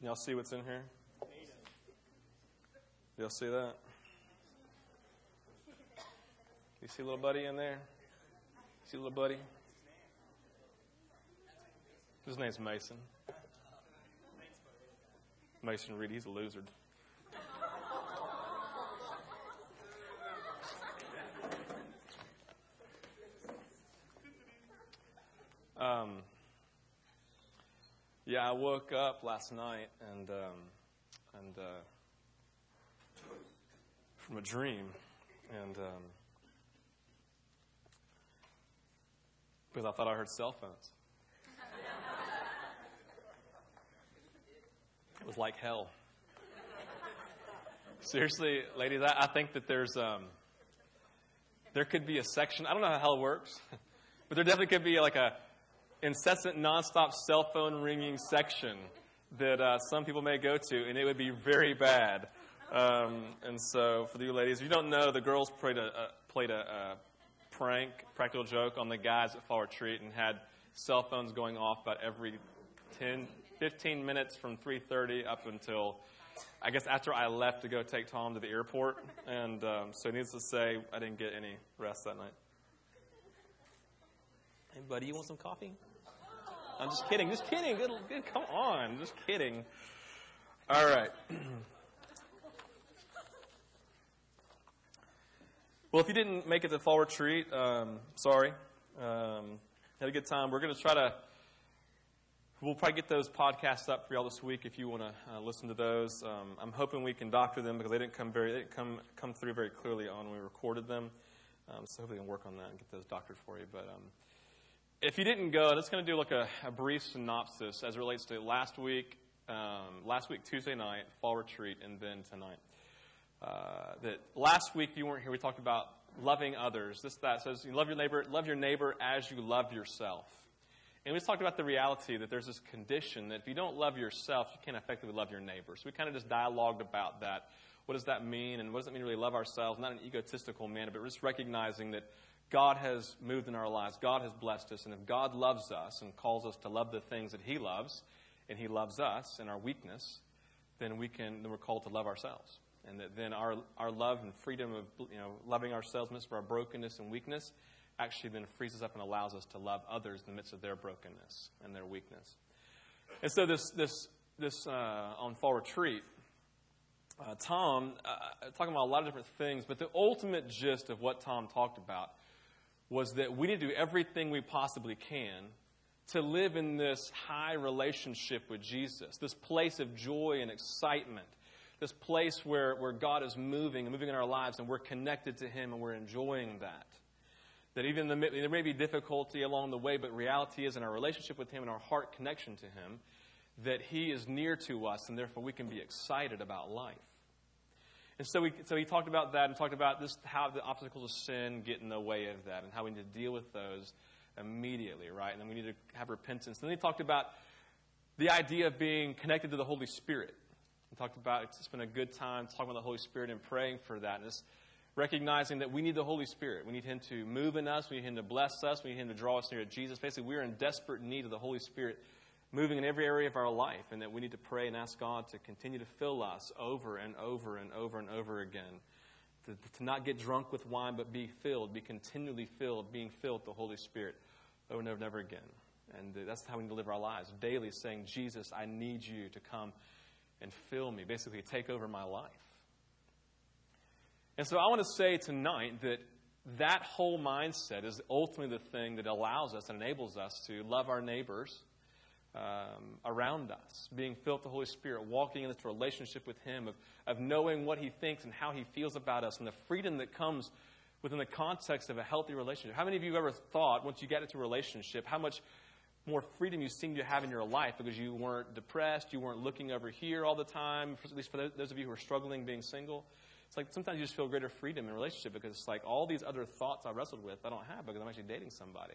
Can y'all see what's in here? Y'all see that? You see little buddy in there? See little buddy? His name's Mason. Mason Reed, he's a loser. Um, yeah, I woke up last night and um, and uh, from a dream, and um, because I thought I heard cell phones. It was like hell. Seriously, ladies, I, I think that there's um, there could be a section. I don't know how hell works, but there definitely could be like a incessant, nonstop cell phone ringing section that uh, some people may go to, and it would be very bad. Um, and so, for the you ladies, if you don't know, the girls played a, played a, prank, practical joke on the guys at Fall Retreat, and had cell phones going off about every 10, 15 minutes from 3:30 up until I guess after I left to go take Tom to the airport. And um, so, needless to say, I didn't get any rest that night. Hey, buddy, you want some coffee? I'm just kidding. Just kidding. Good, good, come on. Just kidding. All right. well, if you didn't make it to fall retreat, um, sorry. Um, had a good time. We're going to try to. We'll probably get those podcasts up for y'all this week if you want to uh, listen to those. Um, I'm hoping we can doctor them because they didn't come very they didn't come come through very clearly on when we recorded them. Um, so hopefully we can work on that and get those doctored for you. But um, if you didn't go, I'm just going to do like a, a, brief synopsis as it relates to last week, um, last week Tuesday night, fall retreat, and then tonight. Uh, that last week you weren't here. We talked about loving others. This that says you love your neighbor, love your neighbor as you love yourself. And we just talked about the reality that there's this condition that if you don't love yourself, you can't effectively love your neighbor. So we kind of just dialogued about that. What does that mean? And what does it mean to really love ourselves? Not in an egotistical manner, but just recognizing that God has moved in our lives. God has blessed us. And if God loves us and calls us to love the things that He loves, and He loves us in our weakness, then we can then we're called to love ourselves. And that then our, our love and freedom of you know loving ourselves in the midst of our brokenness and weakness actually then frees us up and allows us to love others in the midst of their brokenness and their weakness. And so this this this uh, on fall retreat, uh, Tom uh, talking about a lot of different things, but the ultimate gist of what Tom talked about was that we need to do everything we possibly can to live in this high relationship with Jesus, this place of joy and excitement, this place where, where God is moving and moving in our lives and we're connected to Him and we're enjoying that. That even the, there may be difficulty along the way, but reality is in our relationship with Him and our heart connection to Him, that He is near to us and therefore we can be excited about life. And so, we, so he talked about that and talked about this, how the obstacles of sin get in the way of that and how we need to deal with those immediately, right? And then we need to have repentance. And then he talked about the idea of being connected to the Holy Spirit. He talked about it's been a good time talking about the Holy Spirit and praying for that. And just recognizing that we need the Holy Spirit. We need Him to move in us. We need Him to bless us. We need Him to draw us near to Jesus. Basically, we're in desperate need of the Holy Spirit moving in every area of our life, and that we need to pray and ask God to continue to fill us over and over and over and over again. To, to not get drunk with wine, but be filled, be continually filled, being filled with the Holy Spirit over and over and over again. And that's how we need to live our lives daily, saying, Jesus, I need you to come and fill me, basically, take over my life. And so I want to say tonight that that whole mindset is ultimately the thing that allows us and enables us to love our neighbors um, around us, being filled with the Holy Spirit, walking in this relationship with Him, of, of knowing what He thinks and how He feels about us, and the freedom that comes within the context of a healthy relationship. How many of you ever thought, once you get into a relationship, how much more freedom you seem to have in your life because you weren't depressed, you weren't looking over here all the time, at least for those of you who are struggling being single? It's like sometimes you just feel greater freedom in relationship because it's like all these other thoughts I wrestled with I don't have because I'm actually dating somebody.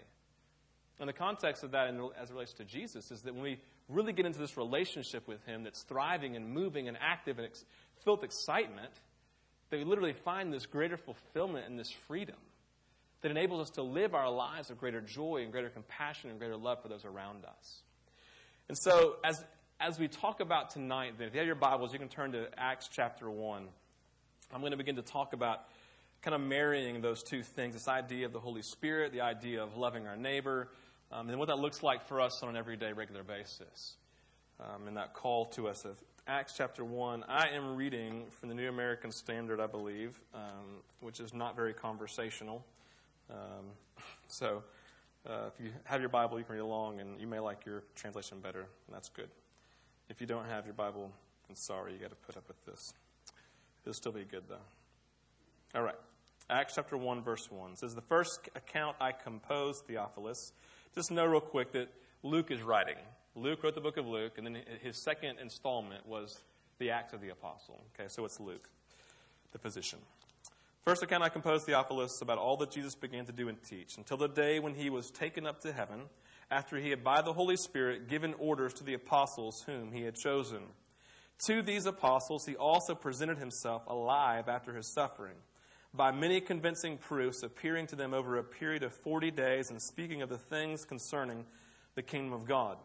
And the context of that as it relates to Jesus is that when we really get into this relationship with Him that's thriving and moving and active and ex- filled with excitement, that we literally find this greater fulfillment and this freedom that enables us to live our lives of greater joy and greater compassion and greater love for those around us. And so, as, as we talk about tonight, then, if you have your Bibles, you can turn to Acts chapter 1. I'm going to begin to talk about kind of marrying those two things this idea of the Holy Spirit, the idea of loving our neighbor, um, and what that looks like for us on an everyday, regular basis. Um, and that call to us of Acts chapter 1. I am reading from the New American Standard, I believe, um, which is not very conversational. Um, so uh, if you have your Bible, you can read along, and you may like your translation better, and that's good. If you don't have your Bible, I'm sorry, you got to put up with this. It'll still be good, though. All right. Acts chapter 1, verse 1 says, The first account I composed, Theophilus. Just know real quick that Luke is writing. Luke wrote the book of Luke, and then his second installment was the Acts of the Apostle. Okay, so it's Luke, the physician. First account I composed, Theophilus, about all that Jesus began to do and teach, until the day when he was taken up to heaven after he had by the Holy Spirit given orders to the apostles whom he had chosen. To these apostles he also presented himself alive after his suffering, by many convincing proofs, appearing to them over a period of forty days and speaking of the things concerning the kingdom of God.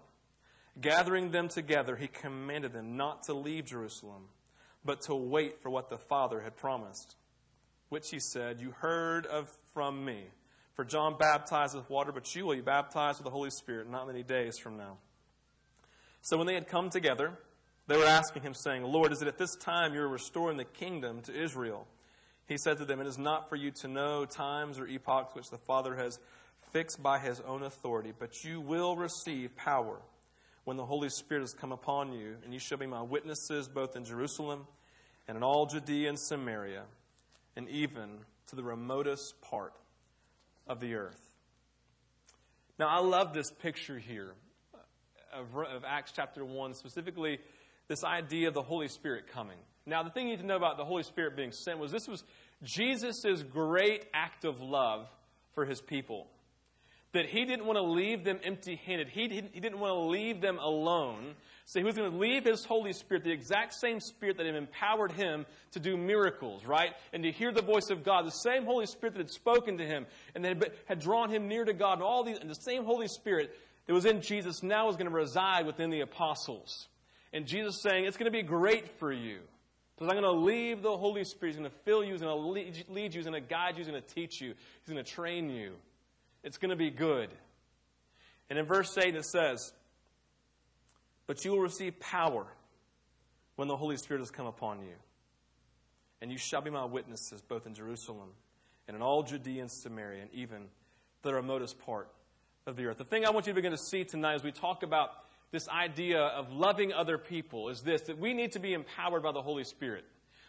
Gathering them together, he commanded them not to leave Jerusalem, but to wait for what the Father had promised, which he said, You heard of from me. For John baptized with water, but you will be baptized with the Holy Spirit not many days from now. So when they had come together, they were asking him, saying, Lord, is it at this time you are restoring the kingdom to Israel? He said to them, It is not for you to know times or epochs which the Father has fixed by his own authority, but you will receive power when the Holy Spirit has come upon you, and you shall be my witnesses both in Jerusalem and in all Judea and Samaria, and even to the remotest part of the earth. Now, I love this picture here of, of, Acts chapter 1, specifically this idea of the Holy Spirit coming. Now, the thing you need to know about the Holy Spirit being sent was this was Jesus' great act of love for his people that he didn't want to leave them empty handed. He, he didn't want to leave them alone. So he was going to leave his Holy Spirit, the exact same Spirit that had empowered him to do miracles, right? And to hear the voice of God, the same Holy Spirit that had spoken to him and that had drawn him near to God, and all these, and the same Holy Spirit that was in Jesus now was going to reside within the apostles. And Jesus saying, It's going to be great for you. Because I'm going to leave the Holy Spirit. He's going to fill you. He's going to lead you. He's going to guide you. He's going to teach you. He's going to train you. It's going to be good. And in verse 8 it says, But you will receive power when the Holy Spirit has come upon you. And you shall be my witnesses both in Jerusalem and in all Judea and Samaria and even the remotest part of the earth. The thing I want you to begin to see tonight as we talk about this idea of loving other people is this that we need to be empowered by the Holy Spirit.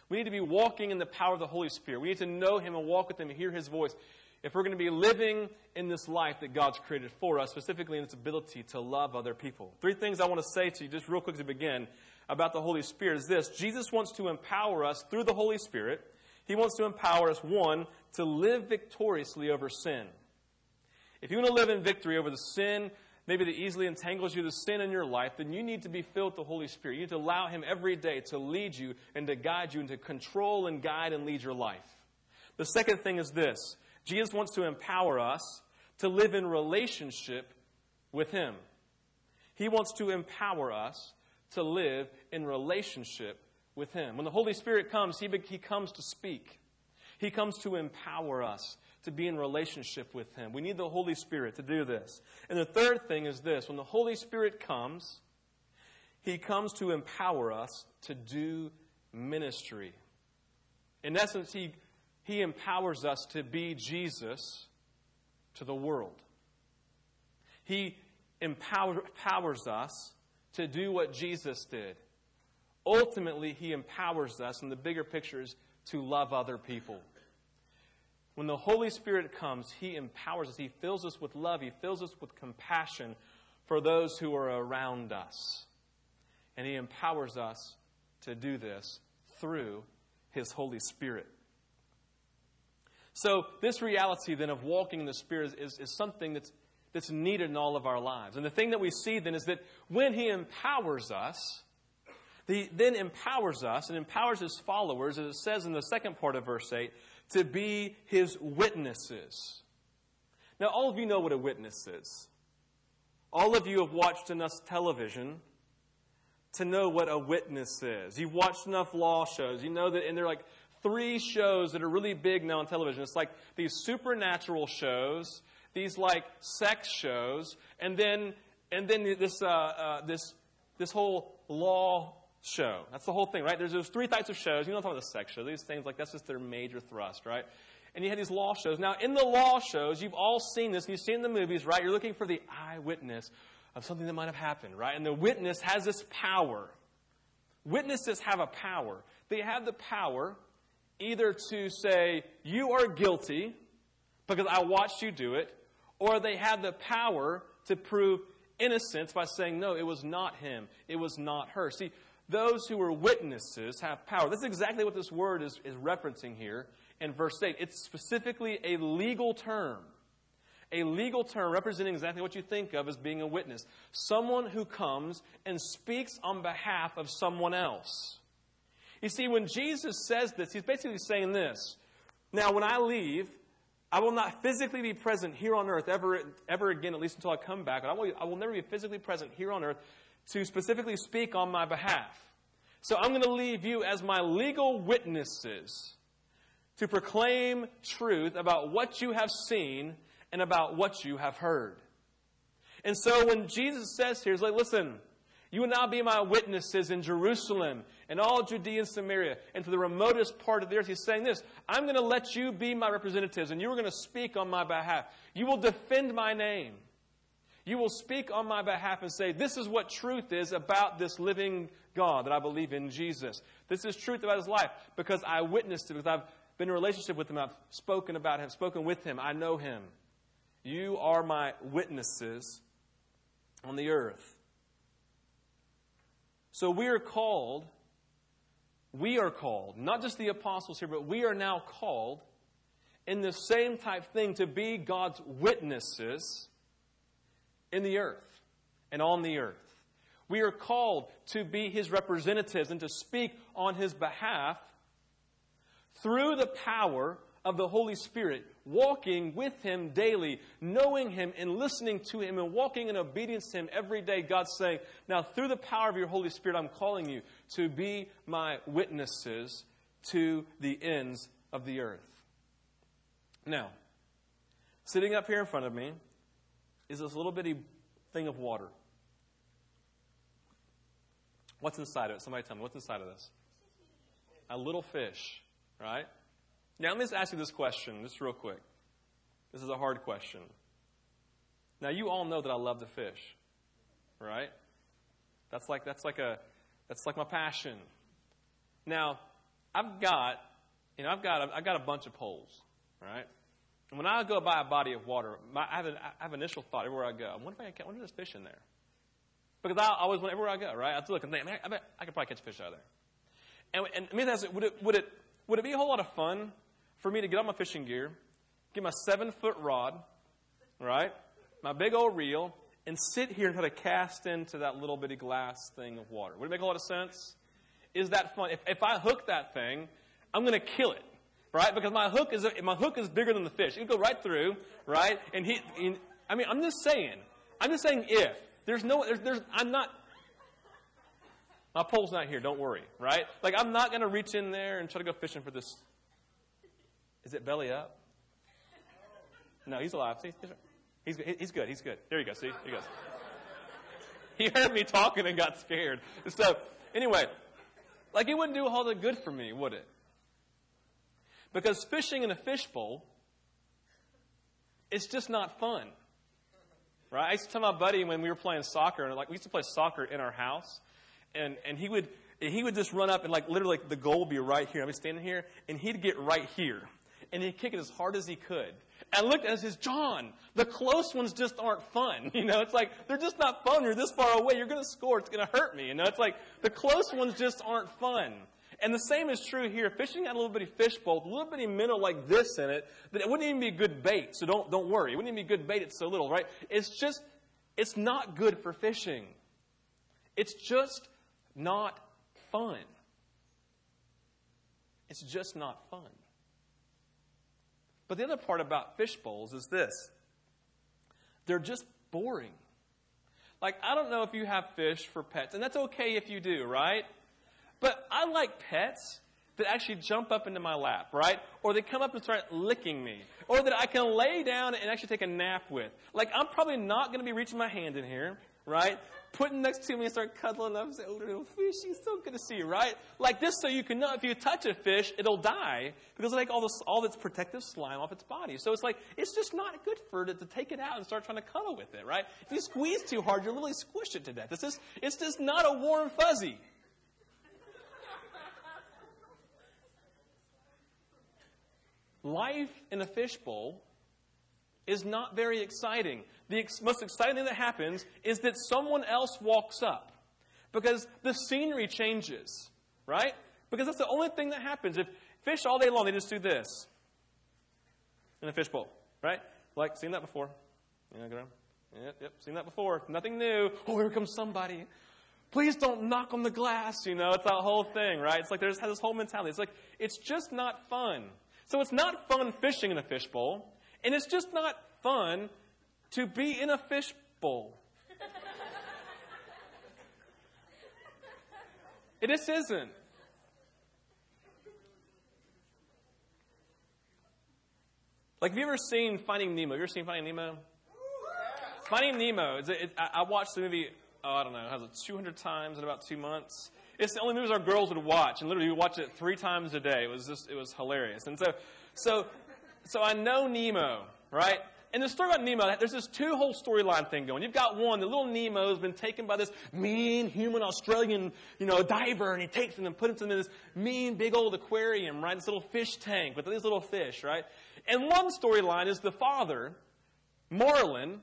We need to be walking in the power of the Holy Spirit. We need to know Him and walk with Him and hear His voice if we're going to be living in this life that God's created for us, specifically in its ability to love other people. Three things I want to say to you, just real quick to begin, about the Holy Spirit is this Jesus wants to empower us through the Holy Spirit. He wants to empower us, one, to live victoriously over sin. If you want to live in victory over the sin, maybe that easily entangles you, the sin in your life, then you need to be filled with the Holy Spirit. You need to allow Him every day to lead you and to guide you and to control and guide and lead your life. The second thing is this Jesus wants to empower us to live in relationship with Him. He wants to empower us to live in relationship with Him. When the Holy Spirit comes, He, he comes to speak, He comes to empower us to be in relationship with Him. We need the Holy Spirit to do this. And the third thing is this when the Holy Spirit comes, He comes to empower us to do ministry. In essence, He he empowers us to be Jesus to the world. He empower, empowers us to do what Jesus did. Ultimately, He empowers us, and the bigger picture is to love other people. When the Holy Spirit comes, He empowers us. He fills us with love. He fills us with compassion for those who are around us. And He empowers us to do this through His Holy Spirit. So, this reality then of walking in the Spirit is, is something that's, that's needed in all of our lives. And the thing that we see then is that when He empowers us, He then empowers us and empowers His followers, as it says in the second part of verse 8, to be His witnesses. Now, all of you know what a witness is. All of you have watched enough television to know what a witness is. You've watched enough law shows. You know that, and there are like three shows that are really big now on television. It's like these supernatural shows, these like sex shows, and then and then this uh, uh, this this whole law show. That's the whole thing, right? There's those three types of shows. You don't talk about the sex show. These things like that's just their major thrust, right? And you had these law shows. Now, in the law shows, you've all seen this, you've seen the movies, right? You're looking for the eyewitness of something that might have happened, right? And the witness has this power. Witnesses have a power. They have the power either to say, You are guilty because I watched you do it, or they have the power to prove innocence by saying, No, it was not him, it was not her. See, those who are witnesses have power. That's exactly what this word is, is referencing here in verse 8. It's specifically a legal term a legal term representing exactly what you think of as being a witness. Someone who comes and speaks on behalf of someone else. You see, when Jesus says this, he's basically saying this. Now, when I leave, I will not physically be present here on earth ever, ever again, at least until I come back. I will, I will never be physically present here on earth to specifically speak on my behalf. So I'm going to leave you as my legal witnesses to proclaim truth about what you have seen and about what you have heard. And so when Jesus says here, he's like, listen, you will now be my witnesses in Jerusalem and all Judea and Samaria and to the remotest part of the earth. He's saying this I'm going to let you be my representatives and you are going to speak on my behalf. You will defend my name. You will speak on my behalf and say, This is what truth is about this living God that I believe in Jesus. This is truth about his life because I witnessed it, because I've been in a relationship with him, I've spoken about him, spoken with him, I know him. You are my witnesses on the earth. So we are called, we are called, not just the apostles here, but we are now called in the same type thing to be God's witnesses in the earth and on the earth. We are called to be his representatives and to speak on his behalf through the power of the Holy Spirit, walking with Him daily, knowing Him and listening to Him and walking in obedience to Him every day. God's saying, Now, through the power of your Holy Spirit, I'm calling you to be my witnesses to the ends of the earth. Now, sitting up here in front of me is this little bitty thing of water. What's inside of it? Somebody tell me, what's inside of this? A little fish, right? Now, let me just ask you this question, just real quick. This is a hard question. Now, you all know that I love to fish, right? That's like, that's like, a, that's like my passion. Now, I've got, you know, I've got, I've got a bunch of poles, right? And when I go by a body of water, my, I, have an, I have an initial thought everywhere I go. I wonder if I can, wonder if there's fish in there. Because I always, whenever I go, right, I look and think, I, bet I could probably catch a fish out of there. And, and mean, that's, would it, would it, would it be a whole lot of fun for me to get on my fishing gear, get my seven foot rod, right, my big old reel, and sit here and try to cast into that little bitty glass thing of water. Would it make a lot of sense? Is that fun? If, if I hook that thing, I'm going to kill it, right? Because my hook is my hook is bigger than the fish. It can go right through, right? And he, he I mean, I'm just saying. I'm just saying if there's no, there's, there's I'm not. My pole's not here. Don't worry, right? Like I'm not going to reach in there and try to go fishing for this is it belly up? No, he's alive. See, he's, he's, good. He's good. There you go. See, he goes. He heard me talking and got scared. So, anyway, like it wouldn't do all that good for me, would it? Because fishing in a fishbowl, it's just not fun. Right? I used to tell my buddy when we were playing soccer, and like we used to play soccer in our house, and, and he would he would just run up and like literally like, the goal would be right here. I'd be standing here, and he'd get right here and he'd kick it as hard as he could. And I looked at says, John, the close ones just aren't fun. You know, it's like, they're just not fun. You're this far away. You're to score. It's to hurt me. You know, it's like, the close ones just aren't fun. And the same is true here. Fishing had a little bitty fish fishbowl, a little bitty minnow like this in it, that it wouldn't even be good bait. So don't, don't worry. It wouldn't even be good bait. It's so little, right? It's just, it's not good for fishing. It's just not fun. It's just not fun. But the other part about fish bowls is this they're just boring. Like, I don't know if you have fish for pets, and that's okay if you do, right? But I like pets that actually jump up into my lap, right? Or they come up and start licking me. Or that I can lay down and actually take a nap with. Like, I'm probably not going to be reaching my hand in here, right? Putting next to me and start cuddling up and say, oh, little fishy, so good to see right? Like this so you can know if you touch a fish, it'll die because it'll take all, this, all its protective slime off its body. So it's like, it's just not good for it to take it out and start trying to cuddle with it, right? If you squeeze too hard, you'll literally squish it to death. It's just, it's just not a warm fuzzy. Life in a fishbowl is not very exciting. The ex- most exciting thing that happens is that someone else walks up because the scenery changes, right? Because that's the only thing that happens. If fish all day long, they just do this in a fishbowl, right? Like, seen that before? Yeah, around. Yep, yep, seen that before. Nothing new. Oh, here comes somebody. Please don't knock on the glass, you know, it's that whole thing, right? It's like there's this whole mentality. It's like, it's just not fun. So it's not fun fishing in a fishbowl, and it's just not fun to be in a fishbowl. it just isn't. Like, have you ever seen Finding Nemo? Have you ever seen Finding Nemo? Finding Nemo. It, it, I watched the movie, oh, I don't know, has it 200 times in about two months. It's the only movies our girls would watch, and literally we watched it three times a day. It was just, it was hilarious. And so, so, so I know Nemo, right? And the story about Nemo, there's this two whole storyline thing going. You've got one, the little Nemo's been taken by this mean human Australian, you know, diver, and he takes him and puts him in this mean big old aquarium, right? This little fish tank with these little fish, right? And one storyline is the father, Marlin,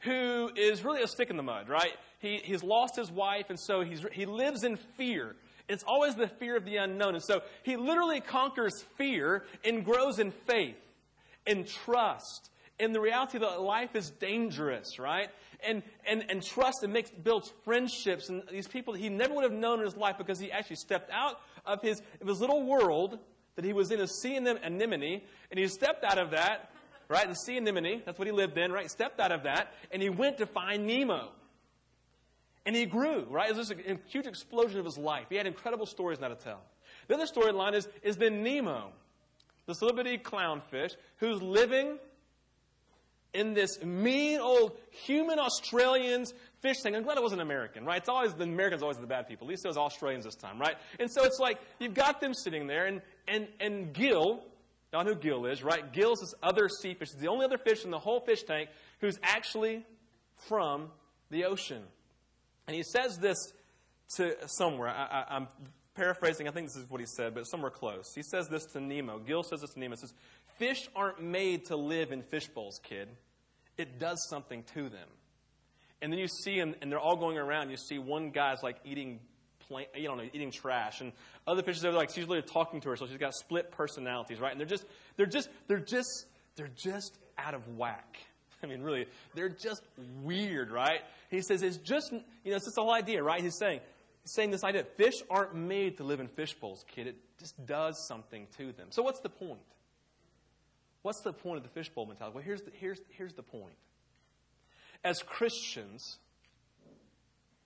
who is really a stick in the mud, right? He, he's lost his wife, and so he's, he lives in fear. It's always the fear of the unknown. And so he literally conquers fear and grows in faith, and trust, in the reality that life is dangerous, right? And, and, and trust and makes, builds friendships and these people he never would have known in his life because he actually stepped out of his, of his little world that he was in a sea anemone, and he stepped out of that, right? The sea anemone, that's what he lived in, right? Stepped out of that, and he went to find Nemo. And he grew, right? It was huge explosion of his life. He had incredible stories now to tell. The other storyline is, is then Nemo, little bitty clownfish, who's living in this mean old human Australians fish thing. I'm glad it wasn't American, right? It's always the Americans always the bad people. At least it was Australians this time, right? And so it's like you've got them sitting there, and and and Gill, know who Gill is, right? Gill's this other sea fish. He's the only other fish in the whole fish tank who's actually from the ocean. And he says this to somewhere. I, am paraphrasing. I think this is what he said, but somewhere close. He says this to Nemo. Gill says this to Nemo. He says, "Fish aren't made to live in fish bowls, kid. It does something to them." And then you see them, and they're all going around. You see one guy's like eating, you know, eating trash, and other fishes are like she's literally talking to her, so she's got split personalities, right? And they're just, they're just, they're just, they're just out of whack. I mean, really, they're just weird, right? He says it's just, you know, it's just the whole idea, right? He's saying, he's saying this idea fish aren't made to live in fish bowls, kid. It just does something to them. So, what's the point? What's the point of the fishbowl mentality? Well, here's the, here's, here's the point. As Christians,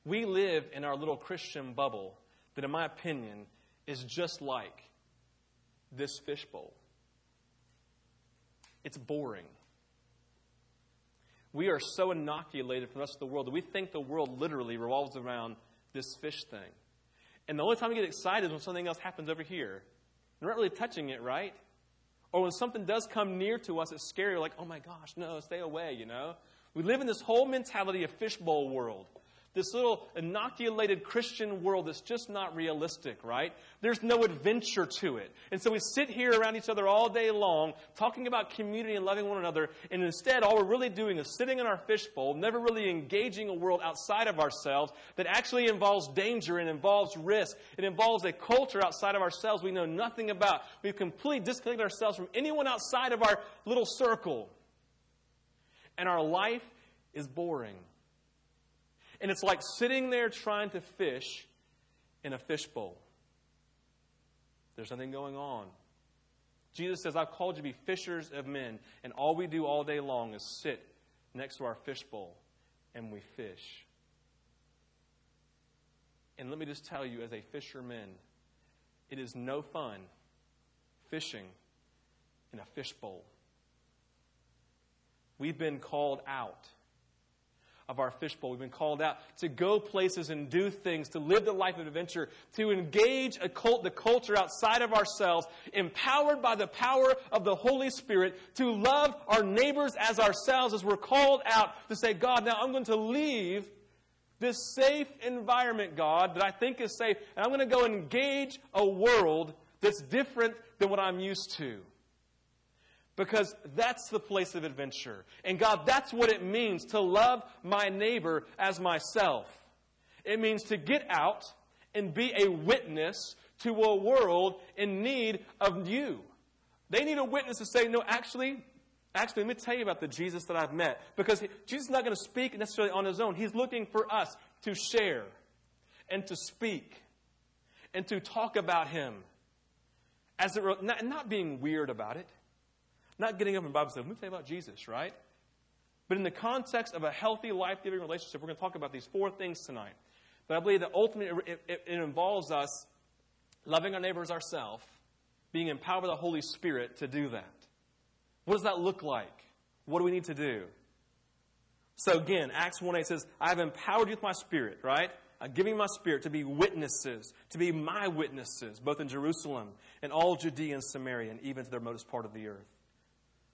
we live in our little Christian bubble that, in my opinion, is just like this fishbowl. It's boring we are so inoculated from the rest of the world that we think the world literally revolves around this fish thing. And the only time we get excited is when something else happens over here. We're not really touching it, right? Or when something does come near to us, it's scary. Like, oh my gosh, no, stay away, you know? We live in this whole mentality of fishbowl world this little inoculated Christian world that's just not realistic, right? There's no adventure to it. And so we sit here around each other all day long talking about community and loving one another, and instead all we're really doing is sitting in our fishbowl, never really engaging a world outside of ourselves that actually involves danger and involves risk. It involves a culture outside of ourselves we know nothing about. We've completely disconnected ourselves from anyone outside of our little circle. And our life is boring. And it's like sitting there trying to fish in a fishbowl. There's nothing going on. Jesus says, I've called you to be fishers of men. And all we do all day long is sit next to our fishbowl and we fish. And let me just tell you, as a fisherman, it is no fun fishing in a fishbowl. We've been called out of our fishbowl. We've been called out to go places and do things, to live the life of adventure, to engage a cult, the culture outside of ourselves, empowered by the power of the Holy Spirit, to love our neighbors as ourselves as we're called out to say, God, now I'm going to leave this safe environment, God, that I think is safe, and I'm going to go engage a world that's different than what I'm used to because that's the place of adventure. And God, that's what it means to love my neighbor as myself. It means to get out and be a witness to a world in need of you. They need a witness to say, no, actually, actually, let me tell you about the Jesus that I've met. Because Jesus is not going to speak necessarily on his own. He's looking for us to share and to speak and to talk about him. As it, not, not being weird about it not getting up in Bible study. let me tell you about Jesus, right? But in the context of a healthy, life giving relationship, we're going to talk about these four things tonight. But I believe that ultimately it, it, it involves us loving our neighbors ourselves, being empowered by the Holy Spirit to do that. What does that look like? What do we need to do? So again, Acts 1 8 says, I have empowered you with my spirit, right? I'm giving my spirit to be witnesses, to be my witnesses, both in Jerusalem and all Judea and Samaria, and even to the remotest part of the earth.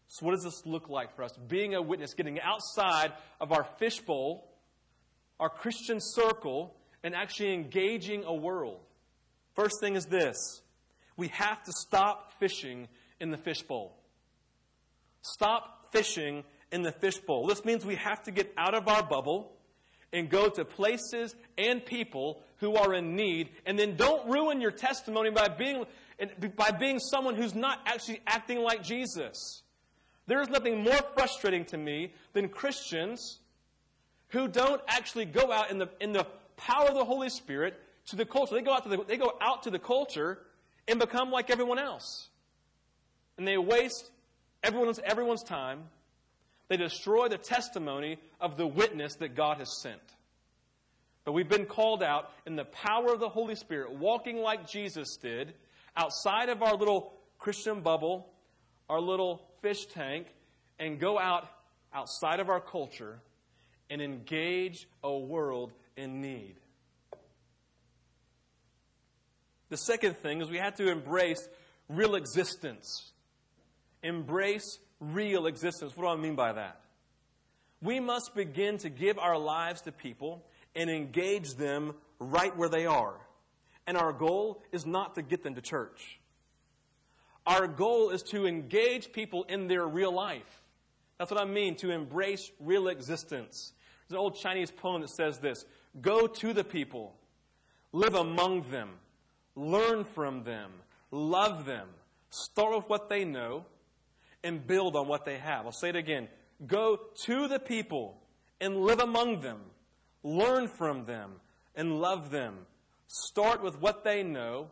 So, what does this look like for us? Being a witness, getting outside of our fishbowl, our Christian circle, and actually engaging a world. First thing is this we have to stop fishing in the fishbowl. Stop fishing in the fishbowl. This means we have to get out of our bubble and go to places and people who are in need, and then don't ruin your testimony by being, by being someone who's not actually acting like Jesus. There is nothing more frustrating to me than Christians who don't actually go out in the, in the power of the Holy Spirit to the culture. They go, out to the, they go out to the culture and become like everyone else. And they waste everyone's, everyone's time. They destroy the testimony of the witness that God has sent. But we've been called out in the power of the Holy Spirit, walking like Jesus did, outside of our little Christian bubble, our little fish tank and go out outside of our culture and engage a world in need. The second thing is we have to embrace real existence. Embrace real existence. What do I mean by that? We must begin to give our lives to people and engage them right where they are. And our goal is not to get them to church. Our goal is to engage people in their real life. That's what I mean, to embrace real existence. There's an old Chinese poem that says this Go to the people, live among them, learn from them, love them, start with what they know, and build on what they have. I'll say it again. Go to the people and live among them, learn from them, and love them. Start with what they know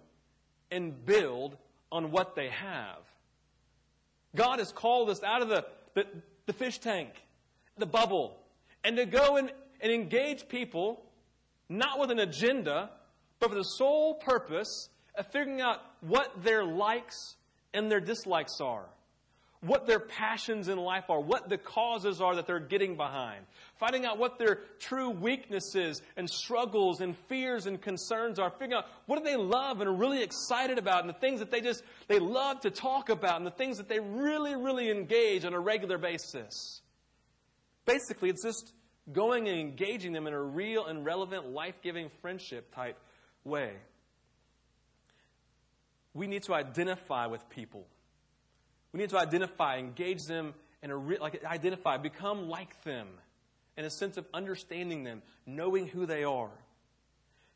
and build on what they have. God has called us out of the, the, the fish tank, the bubble, and to go and, and engage people, not with an agenda, but for the sole purpose of figuring out what their likes and their dislikes are what their passions in life are, what the causes are that they're getting behind, finding out what their true weaknesses and struggles and fears and concerns are, figuring out what do they love and are really excited about, and the things that they just they love to talk about, and the things that they really, really engage on a regular basis. Basically, it's just going and engaging them in a real and relevant, life giving friendship type way. We need to identify with people we need to identify, engage them, and re- like identify, become like them, in a sense of understanding them, knowing who they are.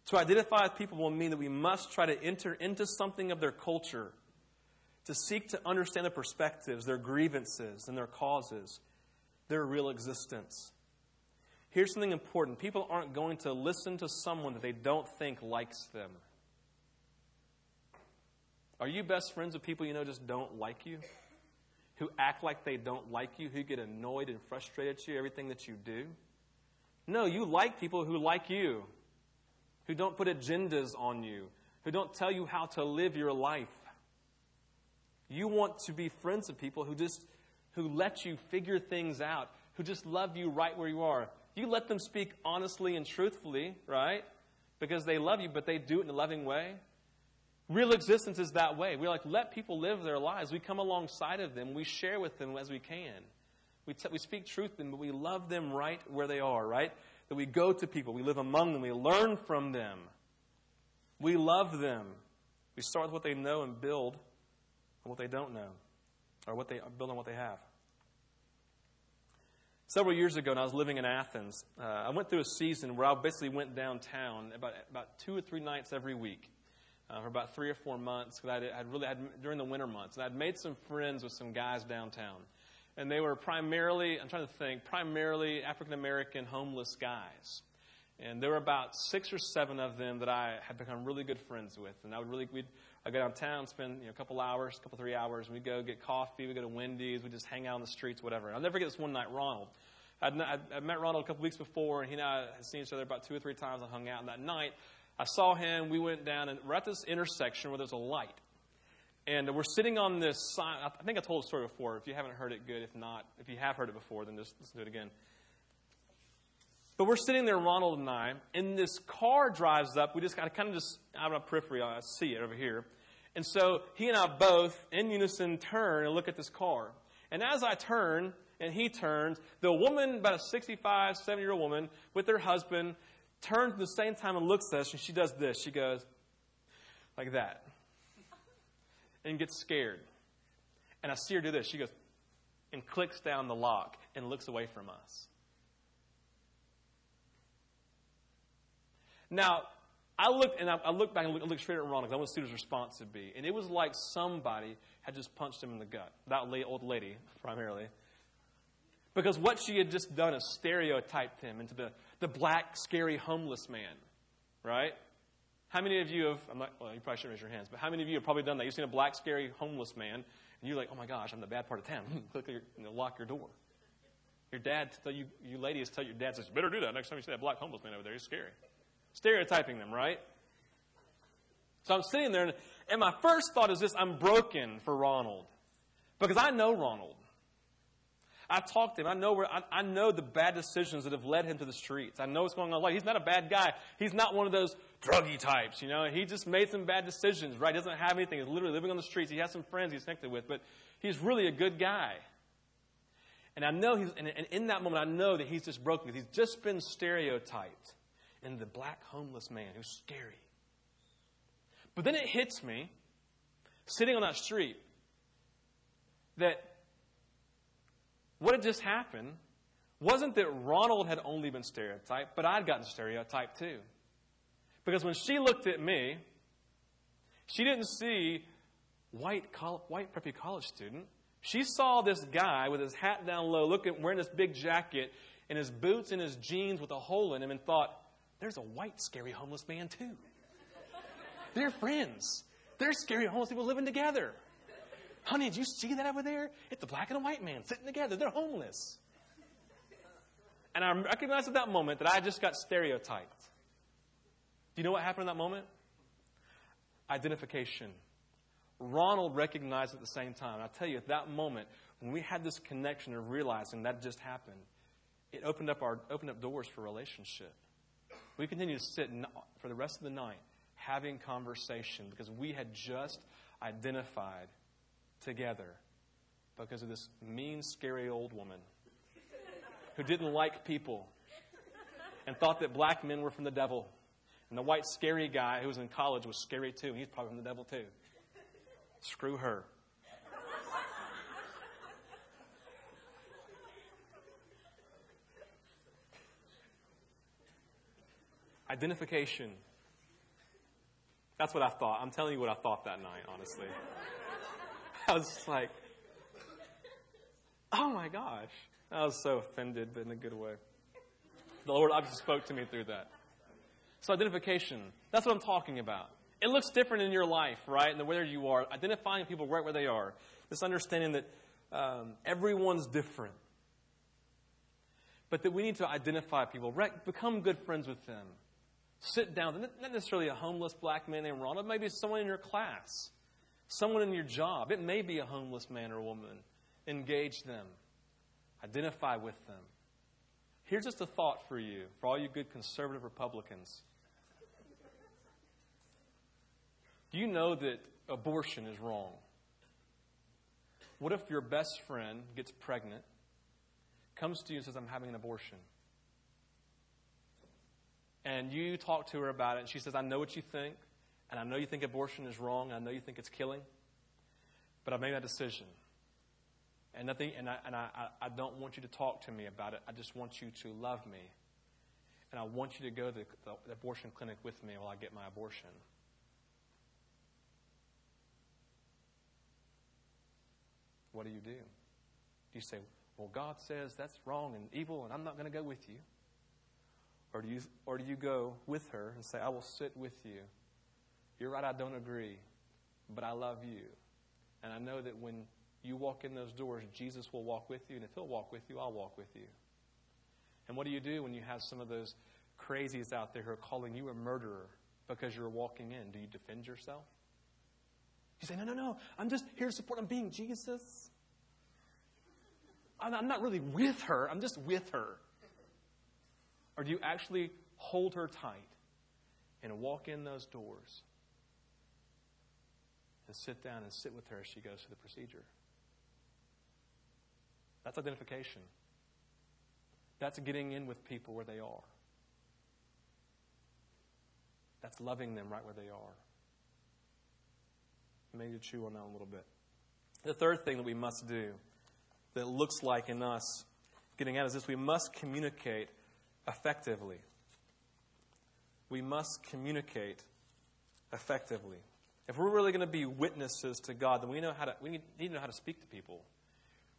To identify with people will mean that we must try to enter into something of their culture, to seek to understand their perspectives, their grievances, and their causes, their real existence. Here's something important people aren't going to listen to someone that they don't think likes them. Are you best friends with people you know just don't like you? Who act like they don't like you, who get annoyed and frustrated at you, everything that you do. No, you like people who like you, who don't put agendas on you, who don't tell you how to live your life. You want to be friends with people who just who let you figure things out, who just love you right where you are. You let them speak honestly and truthfully, right? Because they love you, but they do it in a loving way. Real existence is that way. We like let people live their lives. We come alongside of them. We share with them as we can. We, t- we speak truth to them, but we love them right where they are, right? That we go to people, we live among them, we learn from them. We love them. We start with what they know and build on what they don't know, or what they build on what they have. Several years ago, when I was living in Athens, uh, I went through a season where I basically went downtown about, about two or three nights every week uh, for about three or four months. Because I had really had during the winter months, and I'd made some friends with some guys downtown, and they were primarily I'm trying to think primarily African American homeless guys. And there were about six or seven of them that I had become really good friends with. And I would really, we'd I'd go downtown, spend you know, a couple hours, a couple, three hours, and we'd go get coffee, we'd go to Wendy's, we'd just hang out on the streets, whatever. And I'll never forget this one night, Ronald. I'd, I'd, met Ronald a couple weeks before, and he and I had seen each other about two or three times and hung out. And that night, I saw him, we went down, and we're at this intersection where there's a light. And we're sitting on this sign. I think I told the story before. If you haven't heard it, good. If not, if you have heard it before, then just listen to it again. But we're sitting there, Ronald and I, and this car drives up. We just kind of, kind of just out of my periphery, I see it over here. And so he and I both, in unison, turn and look at this car. And as I turn and he turns, the woman, about a 65, 70 year old woman, with her husband, turns at the same time and looks at us, and she does this. She goes, like that, and gets scared. And I see her do this. She goes, and clicks down the lock and looks away from us. Now, I looked and I, I looked back and looked, looked straight at Ronald because I wanted to see what his response would be. And it was like somebody had just punched him in the gut. That old lady, primarily. Because what she had just done is stereotyped him into the, the black, scary, homeless man. Right? How many of you have, I'm not, well, you probably shouldn't raise your hands, but how many of you have probably done that? You've seen a black, scary, homeless man, and you're like, oh my gosh, I'm the bad part of town. Click your, you know, lock your door. Your dad, tell you, you ladies tell your dad, says, you better do that next time you see that black homeless man over there. He's scary stereotyping them, right? So I'm sitting there, and my first thought is this I'm broken for Ronald. Because I know Ronald. I talked to him. I know where I, I, know the bad decisions that have led him to the streets. I know what's going on. Like he's not a bad guy. He's not one of those druggy types. You know, he just made some bad decisions. Right? He doesn't have anything. He's literally living on the streets. He has some friends he's connected with, but he's really a good guy. And I know he's, and in that moment, I know that he's just broken because he's just been stereotyped and the black homeless man who's scary. But then it hits me, sitting on that street, that what had just happened wasn't that Ronald had only been stereotyped, but I'd gotten stereotyped too. Because when she looked at me, she didn't see white, white preppy college student. She saw this guy with his hat down low, looking, wearing this big jacket, and his boots and his jeans with a hole in him, and thought, there's a white, scary homeless man, too. They're friends. They're scary homeless people living together. Honey, did you see that over there? It's a black and a white man sitting together. They're homeless. And I recognized at that moment that I just got stereotyped. Do you know what happened in that moment? Identification. Ronald recognized at the same time. I tell you, at that moment, when we had this connection of realizing that just happened, it opened up our opened up doors for relationship. We continued to sit for the rest of the night having conversation because we had just identified together because of this mean, scary old woman who didn't like people and thought that black men were from the devil. And the white, scary guy who was in college was scary too. He's probably from the devil too. Screw her. Identification. That's what I thought. I'm telling you what I thought that night, honestly. I was just like, oh my gosh. I was so offended, but in a good way. The Lord obviously spoke to me through that. So, identification. That's what I'm talking about. It looks different in your life, right? And where you are. Identifying people right where they are. This understanding that um, everyone's different. But that we need to identify people, become good friends with them Sit down. Not necessarily a homeless black man named Ronald, maybe someone in your class, someone in your job. It may be a homeless man or woman. Engage them, identify with them. Here's just a thought for you, for all you good conservative Republicans. Do you know that abortion is wrong? What if your best friend gets pregnant, comes to you and says, I'm having an abortion? And you talk to her about it, and she says, I know what you think, and I know you think abortion is wrong, and I know you think it's killing, but I've made that decision. And nothing, and I, and I, I don't want you to talk to me about it. I just want you to love me. And I want you to go to the, the abortion clinic with me while I get my abortion. What do you do? Do you say, Well, God says that's wrong and evil, and I'm not going to go with you? Or do you, or do you go with her and say, I will sit with you? You're right, I don't agree, but I love you. And I know that when you walk in those doors, Jesus will walk with you, and if He'll walk with you, I'll walk with you. And what do you do when you have some of those crazies out there who are calling you a murderer because you're walking in? Do you defend yourself? You say, no, no, no, I'm just here to support. I'm being Jesus. I'm not really with her, I'm just with her. Or do you actually hold her tight and walk in those doors and sit down and sit with her as she goes through the procedure? That's identification. That's getting in with people where they are. That's loving them right where they are. Maybe chew on that a little bit. The third thing that we must do that looks like in us getting out is this we must communicate effectively. We must communicate effectively. If we're really going to be witnesses to God, then we, know how to, we need to know how to speak to people.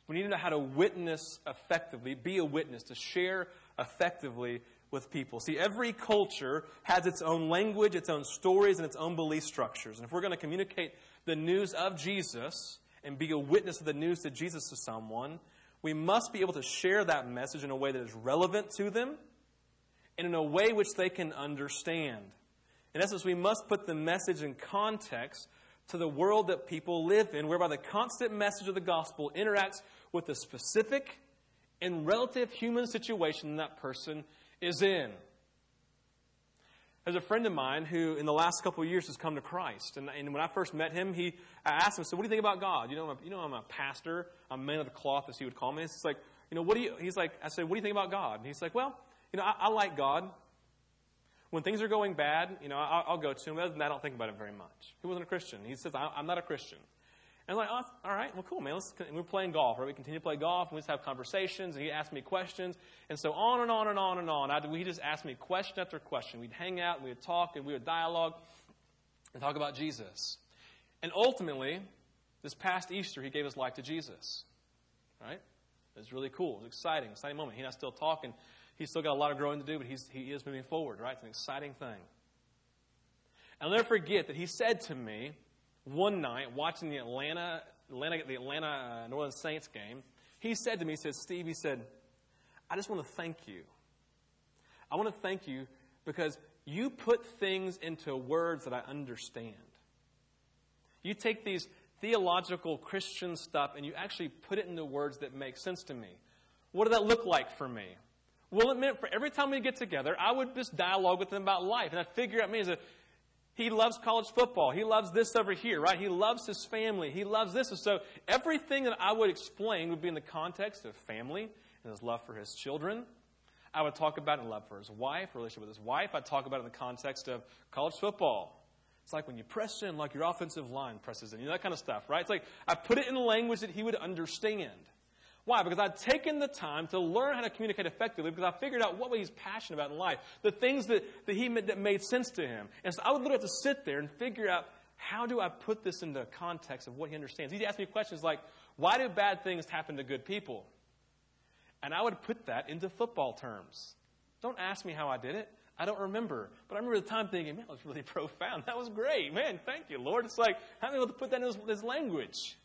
We need to know how to witness effectively, be a witness, to share effectively with people. See, every culture has its own language, its own stories, and its own belief structures. And if we're going to communicate the news of Jesus and be a witness of the news to Jesus to someone, we must be able to share that message in a way that is relevant to them and in a way which they can understand. In essence, we must put the message in context to the world that people live in, whereby the constant message of the gospel interacts with the specific and relative human situation that person is in. There's a friend of mine who, in the last couple of years, has come to Christ. And, and when I first met him, he I asked him, "So, what do you think about God? You know, I'm a, you know, I'm a pastor. I'm a man of the cloth, as he would call me." It's like, you know, what do you? He's like, I said, "What do you think about God?" And he's like, "Well, you know, I, I like God. When things are going bad, you know, I, will go to him. Other than that, I don't think about it very much." He wasn't a Christian. He says, "I'm not a Christian." And I'm like, oh, all right, well, cool, man. Let's, we're playing golf, right? We continue to play golf, and we just have conversations, and he asked me questions, and so on and on and on and on. I, he just asked me question after question. We'd hang out, and we would talk, and we would dialogue, and talk about Jesus. And ultimately, this past Easter, he gave his life to Jesus, right? It was really cool. It was exciting, exciting moment. He and I still talking. He's still got a lot of growing to do, but he's, he is moving forward, right? It's an exciting thing. I'll never forget that he said to me, one night watching the Atlanta, Atlanta, the Atlanta uh, New Orleans Saints game, he said to me, he said, Steve, he said, I just want to thank you. I want to thank you because you put things into words that I understand. You take these theological Christian stuff and you actually put it into words that make sense to me. What did that look like for me? Well, it meant for every time we get together, I would just dialogue with them about life. And I'd figure out, as a he loves college football. He loves this over here, right? He loves his family. He loves this. And so everything that I would explain would be in the context of family and his love for his children. I would talk about in love for his wife, relationship with his wife. I'd talk about it in the context of college football. It's like when you press in, like your offensive line presses in, you know, that kind of stuff, right? It's like I put it in language that he would understand. Why? Because I'd taken the time to learn how to communicate effectively because I figured out what he's passionate about in life, the things that, that, he, that made sense to him. And so I would literally have to sit there and figure out how do I put this into context of what he understands. He'd ask me questions like, why do bad things happen to good people? And I would put that into football terms. Don't ask me how I did it. I don't remember. But I remember the time thinking, man, that was really profound. That was great. Man, thank you, Lord. It's like, how am I able to put that in his, his language?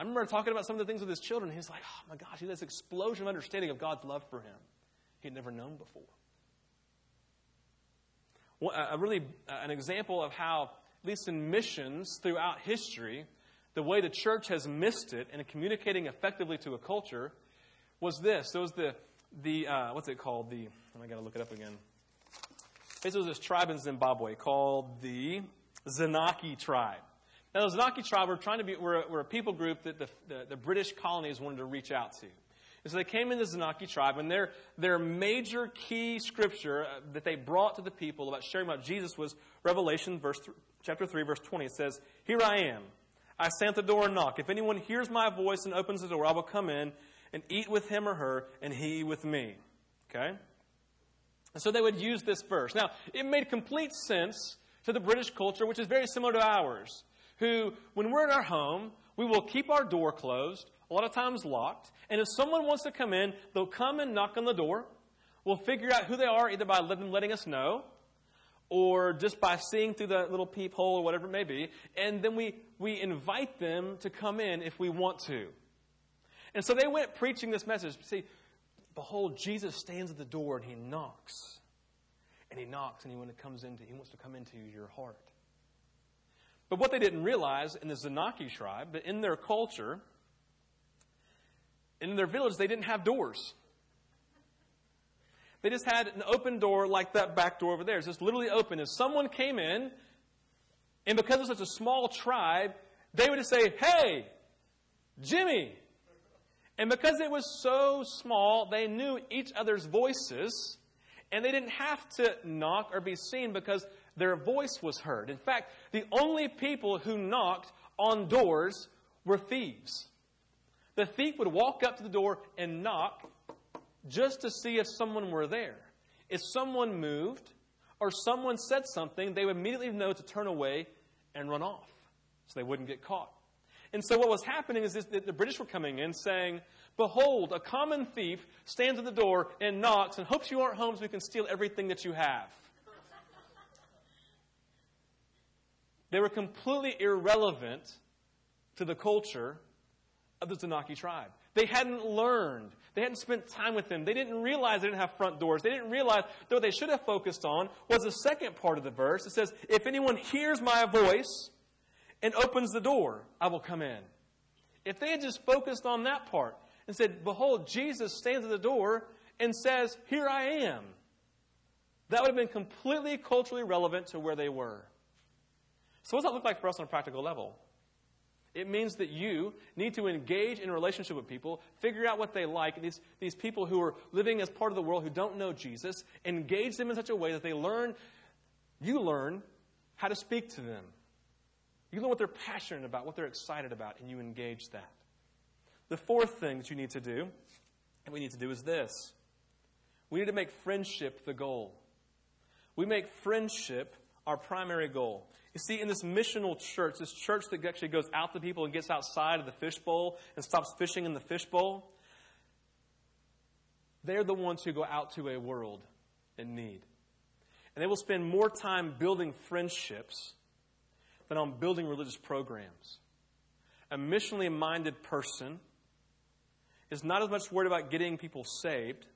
I remember talking about some of the things with his children. He's like, oh my gosh, he had this explosion of understanding of God's love for him he had never known before. a really an example of how, at least in missions throughout history, the way the church has missed it in communicating effectively to a culture was this. It was the, the uh, what's it called? The, I got to look it up again. This was this tribe in Zimbabwe called the Zanaki tribe. Now, the Zanaki tribe were trying to be, were a, were a people group that the, the, the British colonies wanted to reach out to. And so they came in the Zanaki tribe, and their, their major key scripture uh, that they brought to the people about sharing about Jesus was Revelation verse th- chapter 3, verse 20. It says, Here I am. I stand at the door and knock. If anyone hears my voice and opens the door, I will come in and eat with him or her, and he with me. Okay? And so they would use this verse. Now, it made complete sense to the British culture, which is very similar to ours, who, when we're in our home, we will keep our door closed, a lot of times locked, and if someone wants to come in, they'll come and knock on the door. We'll figure out who they are either by them letting us know, or just by seeing through the little peephole or whatever it may be, and then we, we invite them to come in if we want to. And so they went preaching this message. See, behold, Jesus stands at the door and he knocks. And he knocks, and he, when it comes into, he wants to come into your heart. But what they didn't realize in the Zanaki tribe, that in their culture, in their village, they didn't have doors. They just had an open door like that back door over there. It's just literally open. If someone came in, and because it was such a small tribe, they would just say, Hey, Jimmy, and because it was so small, they knew each other's voices, and they didn't have to knock or be seen because their voice was heard. In fact, the only people who knocked on doors were thieves. The thief would walk up to the door and knock just to see if someone were there. If someone moved or someone said something, they would immediately know to turn away and run off so they wouldn't get caught. And so what was happening is that the British were coming in saying, Behold, a common thief stands at the door and knocks and hopes you aren't home so we can steal everything that you have. They were completely irrelevant to the culture of the Zanaki tribe. They hadn't learned. They hadn't spent time with them. They didn't realize they didn't have front doors. They didn't realize that what they should have focused on was the second part of the verse. It says, If anyone hears my voice and opens the door, I will come in. If they had just focused on that part and said, Behold, Jesus stands at the door and says, Here I am, that would have been completely culturally relevant to where they were. So, what does that look like for us on a practical level? It means that you need to engage in a relationship with people, figure out what they like, these, these people who are living as part of the world who don't know Jesus, engage them in such a way that they learn, you learn how to speak to them. You learn what they're passionate about, what they're excited about, and you engage that. The fourth thing that you need to do, and we need to do, is this we need to make friendship the goal. We make friendship our primary goal. You see, in this missional church, this church that actually goes out to people and gets outside of the fishbowl and stops fishing in the fishbowl, they're the ones who go out to a world in need. And they will spend more time building friendships than on building religious programs. A missionally minded person is not as much worried about getting people saved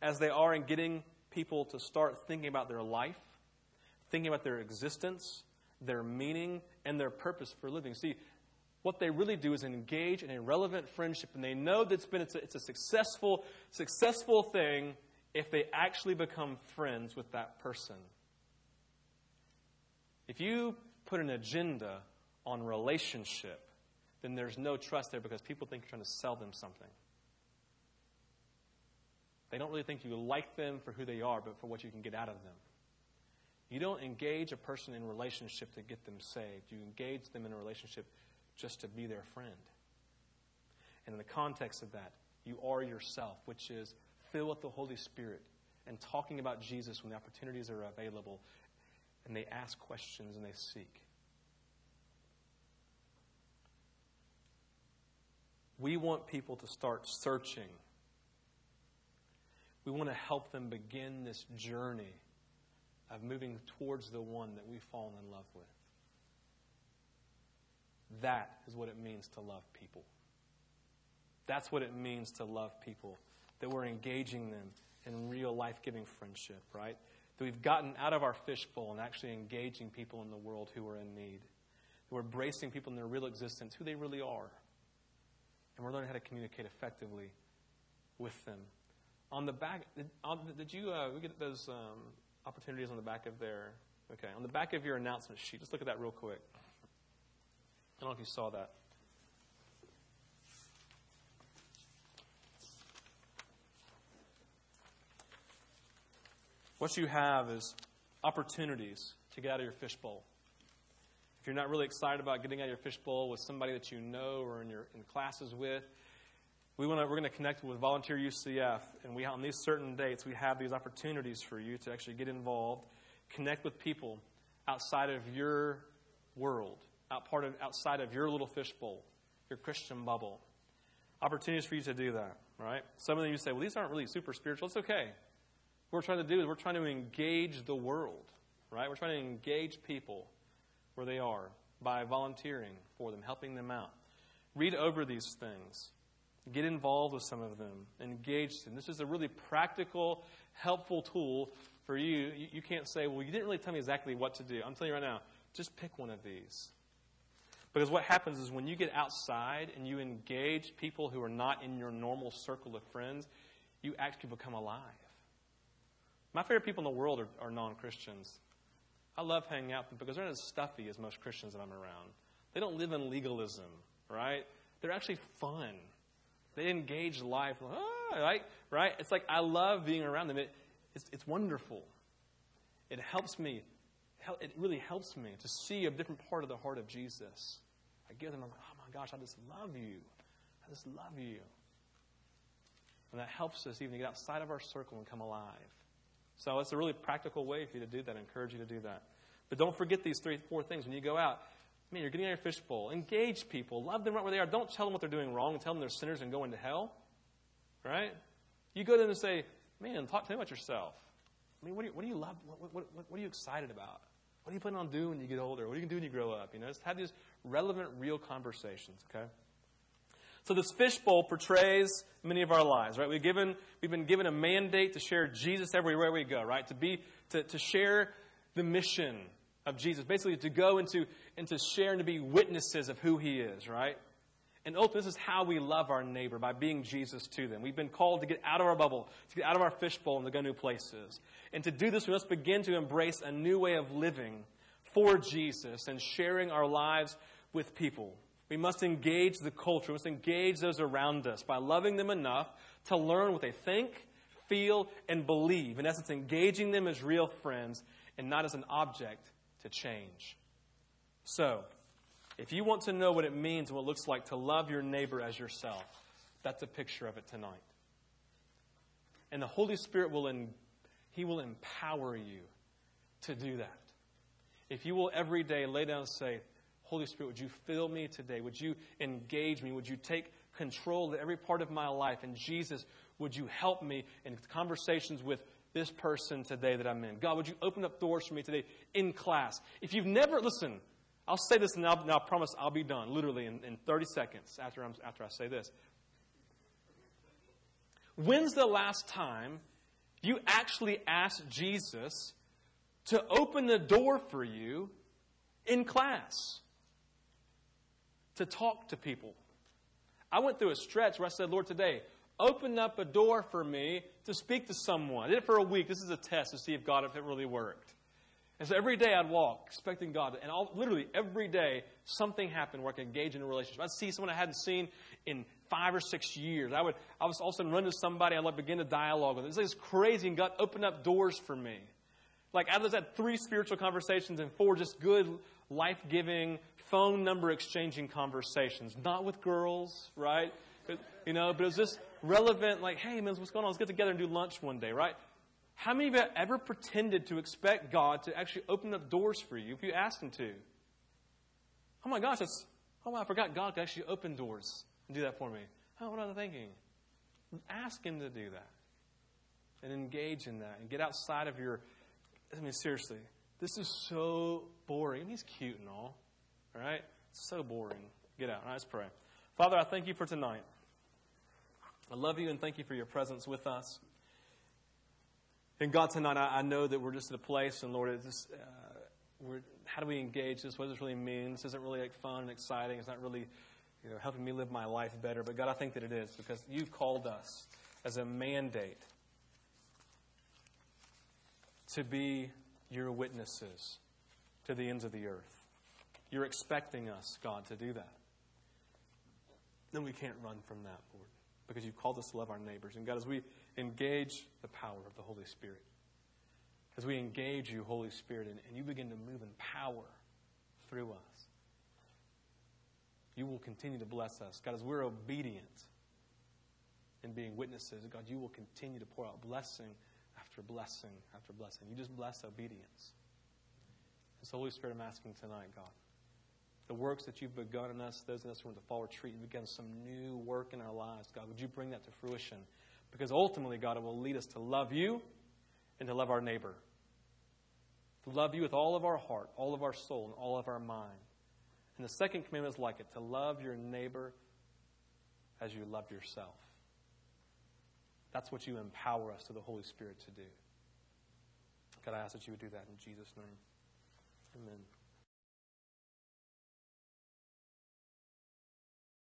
as they are in getting people to start thinking about their life, thinking about their existence, their meaning, and their purpose for living. See, what they really do is engage in a relevant friendship, and they know that it's been it's a, it's a successful successful thing if they actually become friends with that person. If you put an agenda on relationship, then there's no trust there because people think you're trying to sell them something. They don't really think you like them for who they are, but for what you can get out of them. You don't engage a person in relationship to get them saved. You engage them in a relationship just to be their friend. And in the context of that, you are yourself, which is filled with the Holy Spirit and talking about Jesus when the opportunities are available and they ask questions and they seek. We want people to start searching. We want to help them begin this journey of moving towards the one that we've fallen in love with. That is what it means to love people. That's what it means to love people, that we're engaging them in real life giving friendship, right? that we've gotten out of our fishbowl and actually engaging people in the world who are in need. That we're embracing people in their real existence, who they really are. And we're learning how to communicate effectively with them. On the back, on, did you uh, we get those um, opportunities on the back of their? Okay, on the back of your announcement sheet. Just look at that real quick. I don't know if you saw that. What you have is opportunities to get out of your fishbowl. If you're not really excited about getting out of your fishbowl with somebody that you know or in your in classes with, we want to, we're going to connect with Volunteer UCF, and we on these certain dates we have these opportunities for you to actually get involved, connect with people outside of your world, out part of outside of your little fishbowl, your Christian bubble. Opportunities for you to do that, right? Some of you say, "Well, these aren't really super spiritual." It's okay. What we're trying to do is we're trying to engage the world, right? We're trying to engage people where they are by volunteering for them, helping them out. Read over these things. Get involved with some of them. Engage them. This is a really practical, helpful tool for you. You can't say, well, you didn't really tell me exactly what to do. I'm telling you right now, just pick one of these. Because what happens is when you get outside and you engage people who are not in your normal circle of friends, you actually become alive. My favorite people in the world are, are non Christians. I love hanging out with them because they're not as stuffy as most Christians that I'm around. They don't live in legalism, right? They're actually fun. They engage life, ah, right? Right? It's like I love being around them. It, it's, it's wonderful. It helps me. It really helps me to see a different part of the heart of Jesus. I give them, I'm like, oh my gosh, I just love you. I just love you. And that helps us even to get outside of our circle and come alive. So it's a really practical way for you to do that. I encourage you to do that. But don't forget these three, four things when you go out. Man, you're getting out your fishbowl. Engage people. Love them right where they are. Don't tell them what they're doing wrong tell them they're sinners and going to hell. Right? You go to them and say, man, talk to me about yourself. I mean, what do you, what do you love? What, what, what, what are you excited about? What are you planning on doing when you get older? What are you going to do when you grow up? You know, just have these relevant, real conversations, okay? So this fishbowl portrays many of our lives, right? We've, given, we've been given a mandate to share Jesus everywhere we go, right? To be, to, to share the mission of Jesus. Basically, to go into, into share and to be witnesses of who he is, right? And ultimately, this is how we love our neighbor, by being Jesus to them. We've been called to get out of our bubble, to get out of our fishbowl and to go new places. And to do this, we must begin to embrace a new way of living for Jesus and sharing our lives with people. We must engage the culture. We must engage those around us by loving them enough to learn what they think, feel, and believe. In essence, engaging them as real friends and not as an object to change. So, if you want to know what it means and what it looks like to love your neighbor as yourself, that's a picture of it tonight. And the Holy Spirit will, He will empower you to do that. If you will every day lay down and say, Holy Spirit, would you fill me today? Would you engage me? Would you take control of every part of my life? And Jesus, would you help me in conversations with this person today that I'm in? God, would you open up doors for me today in class? If you've never, listen, I'll say this and I'll, I promise I'll be done, literally in, in 30 seconds after, I'm, after I say this. When's the last time you actually asked Jesus to open the door for you in class? to talk to people. I went through a stretch where I said, Lord, today, open up a door for me to speak to someone. I did it for a week. This is a test to see if God, if it really worked. And so every day I'd walk, expecting God, and literally every day something happened where I could engage in a relationship. I'd see someone I hadn't seen in five or six years. I would, I was all of a sudden run to somebody, I'd like begin to dialogue with them. It's like crazy, and God opened up doors for me. Like I was at three spiritual conversations and four just good, life giving, phone number exchanging conversations, not with girls, right? But, you know, but it was just relevant, like, hey, man, what's going on? Let's get together and do lunch one day, right? How many of you have ever pretended to expect God to actually open up doors for you if you asked Him to? Oh my gosh, that's, oh, I forgot God could actually open doors and do that for me. Oh, what was I thinking? Ask Him to do that and engage in that and get outside of your. I mean, seriously, this is so boring. he's cute and all. All right? It's So boring. Get out. All right, let's pray. Father, I thank you for tonight. I love you and thank you for your presence with us. And God, tonight, I, I know that we're just at a place, and Lord, it's just, uh, how do we engage this? What does this really mean? This isn't really like fun and exciting. It's not really you know, helping me live my life better. But God, I think that it is because you've called us as a mandate to be your witnesses to the ends of the earth. You're expecting us, God, to do that. Then we can't run from that, Lord, because you've called us to love our neighbors. And God, as we engage the power of the Holy Spirit, as we engage you, Holy Spirit, and, and you begin to move in power through us, you will continue to bless us. God, as we're obedient in being witnesses, God, you will continue to pour out blessing after blessing after blessing. You just bless obedience. And so, Holy Spirit, I'm asking tonight, God, the works that you've begun in us, those of us who in the fall retreat, you begun some new work in our lives, God. Would you bring that to fruition? Because ultimately, God, it will lead us to love you and to love our neighbor. To love you with all of our heart, all of our soul, and all of our mind. And the second commandment is like it to love your neighbor as you love yourself. That's what you empower us to the Holy Spirit to do. God, I ask that you would do that in Jesus' name. Amen.